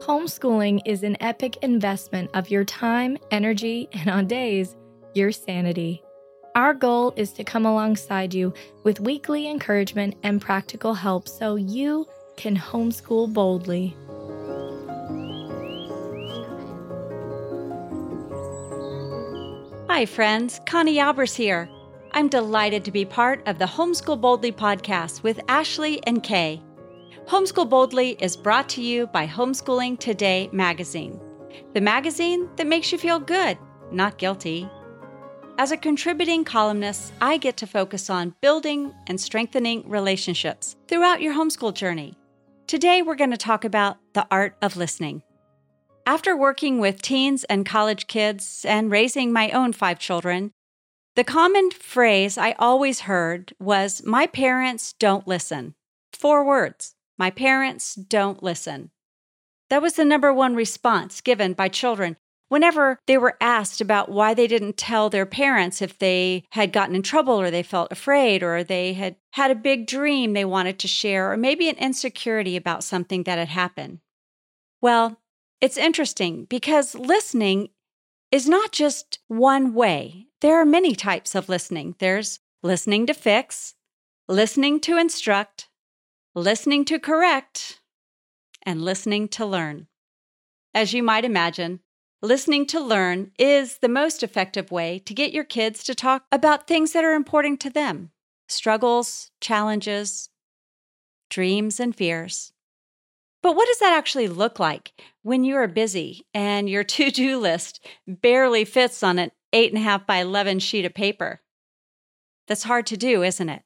Homeschooling is an epic investment of your time, energy, and on days, your sanity. Our goal is to come alongside you with weekly encouragement and practical help so you can homeschool boldly. Hi, friends. Connie Albers here. I'm delighted to be part of the Homeschool Boldly podcast with Ashley and Kay. Homeschool Boldly is brought to you by Homeschooling Today magazine, the magazine that makes you feel good, not guilty. As a contributing columnist, I get to focus on building and strengthening relationships throughout your homeschool journey. Today, we're going to talk about the art of listening. After working with teens and college kids and raising my own five children, the common phrase I always heard was, My parents don't listen. Four words. My parents don't listen. That was the number one response given by children whenever they were asked about why they didn't tell their parents if they had gotten in trouble or they felt afraid or they had had a big dream they wanted to share or maybe an insecurity about something that had happened. Well, it's interesting because listening is not just one way. There are many types of listening. There's listening to fix, listening to instruct, listening to correct, and listening to learn. As you might imagine, listening to learn is the most effective way to get your kids to talk about things that are important to them struggles, challenges, dreams, and fears. But what does that actually look like when you are busy and your to do list barely fits on an 8.5 by 11 sheet of paper? That's hard to do, isn't it?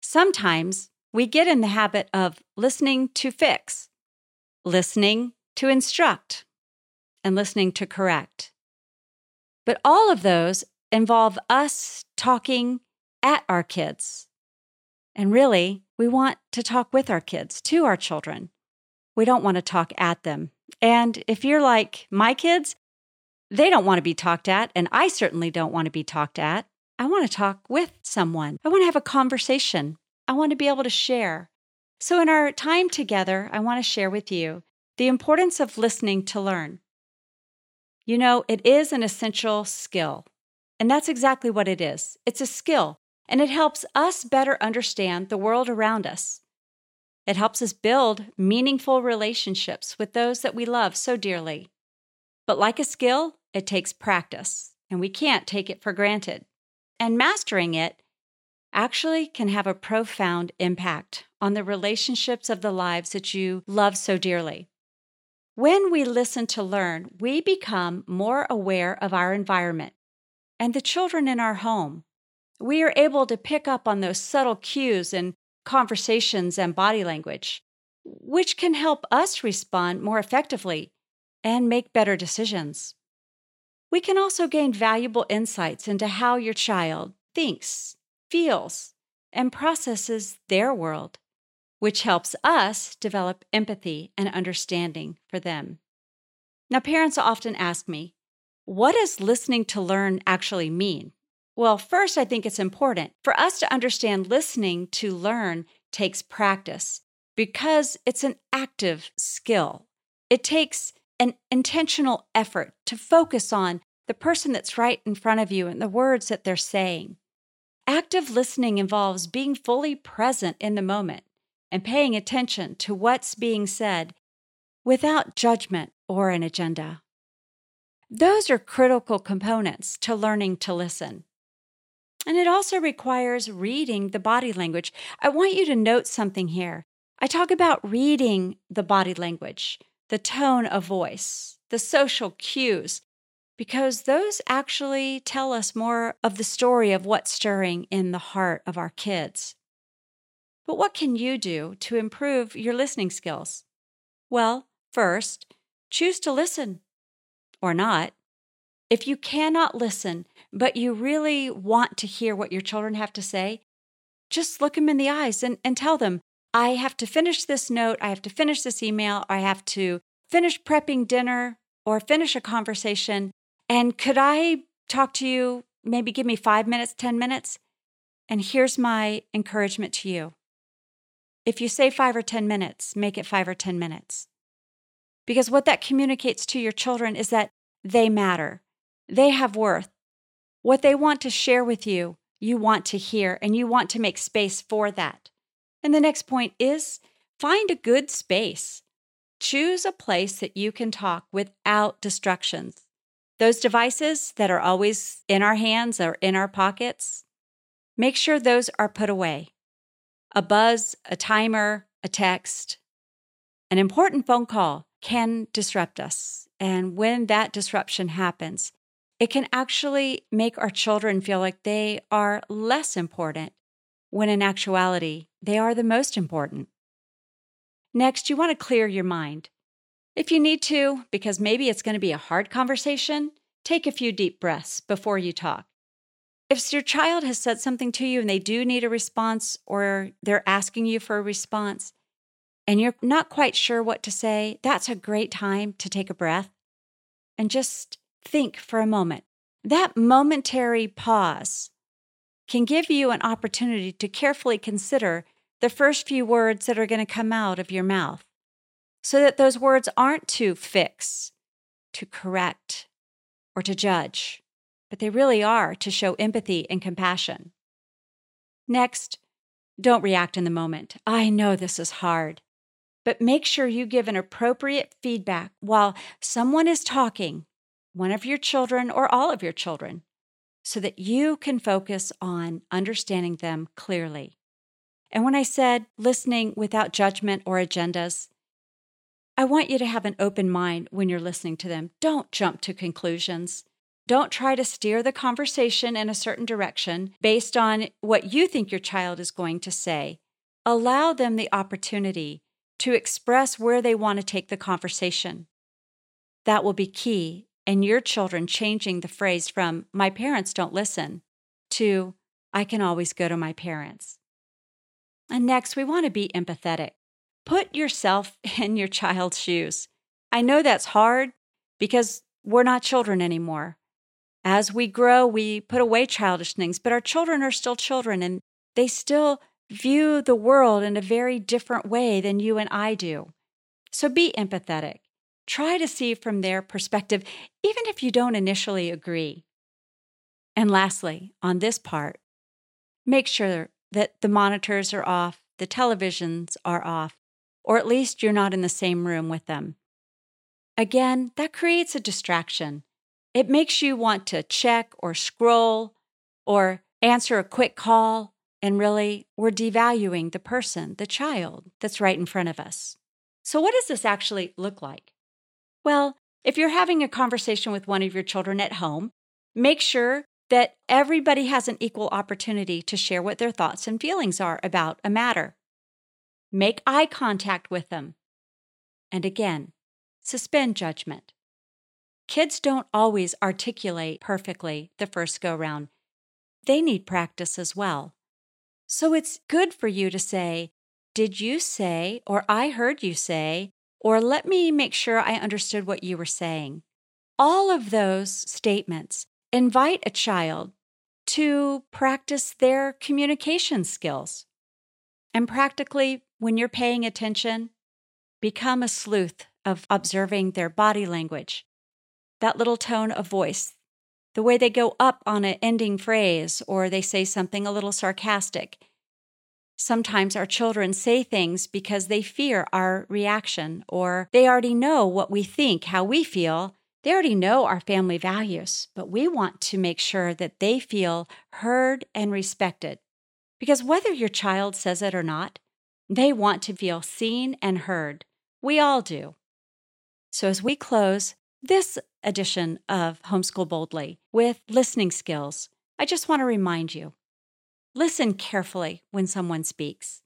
Sometimes we get in the habit of listening to fix, listening to instruct, and listening to correct. But all of those involve us talking at our kids. And really, we want to talk with our kids, to our children. We don't want to talk at them. And if you're like my kids, they don't want to be talked at, and I certainly don't want to be talked at. I want to talk with someone. I want to have a conversation. I want to be able to share. So, in our time together, I want to share with you the importance of listening to learn. You know, it is an essential skill, and that's exactly what it is. It's a skill, and it helps us better understand the world around us. It helps us build meaningful relationships with those that we love so dearly. But like a skill, it takes practice, and we can't take it for granted. And mastering it actually can have a profound impact on the relationships of the lives that you love so dearly. When we listen to learn, we become more aware of our environment and the children in our home. We are able to pick up on those subtle cues in conversations and body language, which can help us respond more effectively and make better decisions. We can also gain valuable insights into how your child thinks feels, and processes their world, which helps us develop empathy and understanding for them. Now, parents often ask me, what does listening to learn actually mean? Well, first, I think it's important for us to understand listening to learn takes practice because it's an active skill. It takes an intentional effort to focus on the person that's right in front of you and the words that they're saying. Active listening involves being fully present in the moment and paying attention to what's being said without judgment or an agenda. Those are critical components to learning to listen. And it also requires reading the body language. I want you to note something here. I talk about reading the body language, the tone of voice, the social cues, because those actually tell us more of the story of what's stirring in the heart of our kids. But what can you do to improve your listening skills? Well, first, choose to listen or not. If you cannot listen, but you really want to hear what your children have to say, just look them in the eyes and, and tell them, I have to finish this note, I have to finish this email, I have to finish prepping dinner or finish a conversation, and could I talk to you maybe give me five minutes, 10 minutes. And here's my encouragement to you. If you say five or 10 minutes, make it five or 10 minutes. Because what that communicates to your children is that they matter, they have worth. What they want to share with you, you want to hear, and you want to make space for that. And the next point is find a good space. Choose a place that you can talk without distractions. Those devices that are always in our hands or in our pockets, make sure those are put away. A buzz, a timer, a text, an important phone call can disrupt us. And when that disruption happens, it can actually make our children feel like they are less important when in actuality, they are the most important. Next, you want to clear your mind. If you need to, because maybe it's going to be a hard conversation, take a few deep breaths before you talk. If your child has said something to you and they do need a response or they're asking you for a response and you're not quite sure what to say, that's a great time to take a breath and just think for a moment. That momentary pause can give you an opportunity to carefully consider the first few words that are going to come out of your mouth so that those words aren't to fix, to correct, or to judge, but they really are to show empathy and compassion. Next, don't react in the moment. I know this is hard, but make sure you give an appropriate feedback while someone is talking, one of your children or all of your children, so that you can focus on understanding them clearly. And when I said listening without judgment or agendas, I want you to have an open mind when you're listening to them. Don't jump to conclusions. Don't try to steer the conversation in a certain direction based on what you think your child is going to say. Allow them the opportunity to express where they want to take the conversation. That will be key in your children changing the phrase from, my parents don't listen, to, I can always go to my parents. And next, we want to be empathetic. Put yourself in your child's shoes. I know that's hard because we're not children anymore. As we grow, we put away childish things, but our children are still children and they still view the world in a very different way than you and I do. So be empathetic. Try to see from their perspective, even if you don't initially agree. And lastly, on this part, make sure that the monitors are off, the televisions are off, or at least you're not in the same room with them. Again, that creates a distraction. It makes you want to check or scroll or answer a quick call, and really, we're devaluing the person, the child that's right in front of us. So, what does this actually look like? Well, if you're having a conversation with one of your children at home, make sure that everybody has an equal opportunity to share what their thoughts and feelings are about a matter. Make eye contact with them. And again, suspend judgment. Kids don't always articulate perfectly the first go round. They need practice as well. So it's good for you to say, Did you say, or I heard you say, or let me make sure I understood what you were saying. All of those statements invite a child to practice their communication skills. And practically when you're paying attention, become a sleuth of observing their body language, that little tone of voice, the way they go up on an ending phrase or they say something a little sarcastic. Sometimes our children say things because they fear our reaction or they already know what we think, how we feel. They already know our family values, but we want to make sure that they feel heard and respected. Because whether your child says it or not, they want to feel seen and heard. We all do. So, as we close this edition of Homeschool Boldly with listening skills, I just want to remind you listen carefully when someone speaks.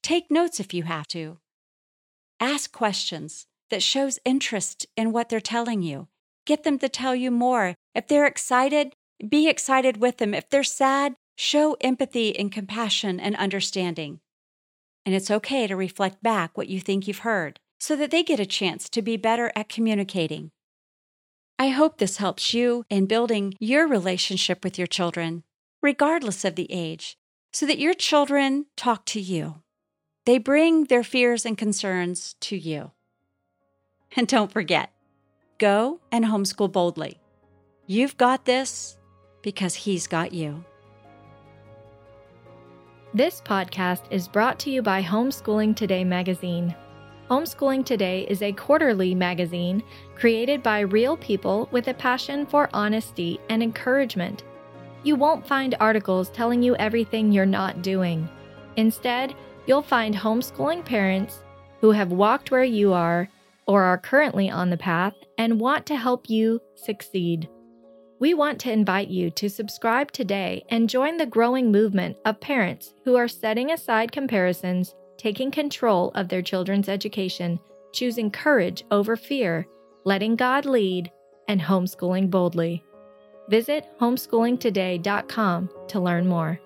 Take notes if you have to. Ask questions that shows interest in what they're telling you. Get them to tell you more. If they're excited, be excited with them. If they're sad, show empathy and compassion and understanding. And it's okay to reflect back what you think you've heard so that they get a chance to be better at communicating. I hope this helps you in building your relationship with your children, regardless of the age, so that your children talk to you. They bring their fears and concerns to you. And don't forget, go and homeschool boldly. You've got this because he's got you. This podcast is brought to you by Homeschooling Today magazine. Homeschooling Today is a quarterly magazine created by real people with a passion for honesty and encouragement. You won't find articles telling you everything you're not doing. Instead, you'll find homeschooling parents who have walked where you are or are currently on the path and want to help you succeed. We want to invite you to subscribe today and join the growing movement of parents who are setting aside comparisons, taking control of their children's education, choosing courage over fear, letting God lead, and homeschooling boldly. Visit homeschoolingtoday.com to learn more.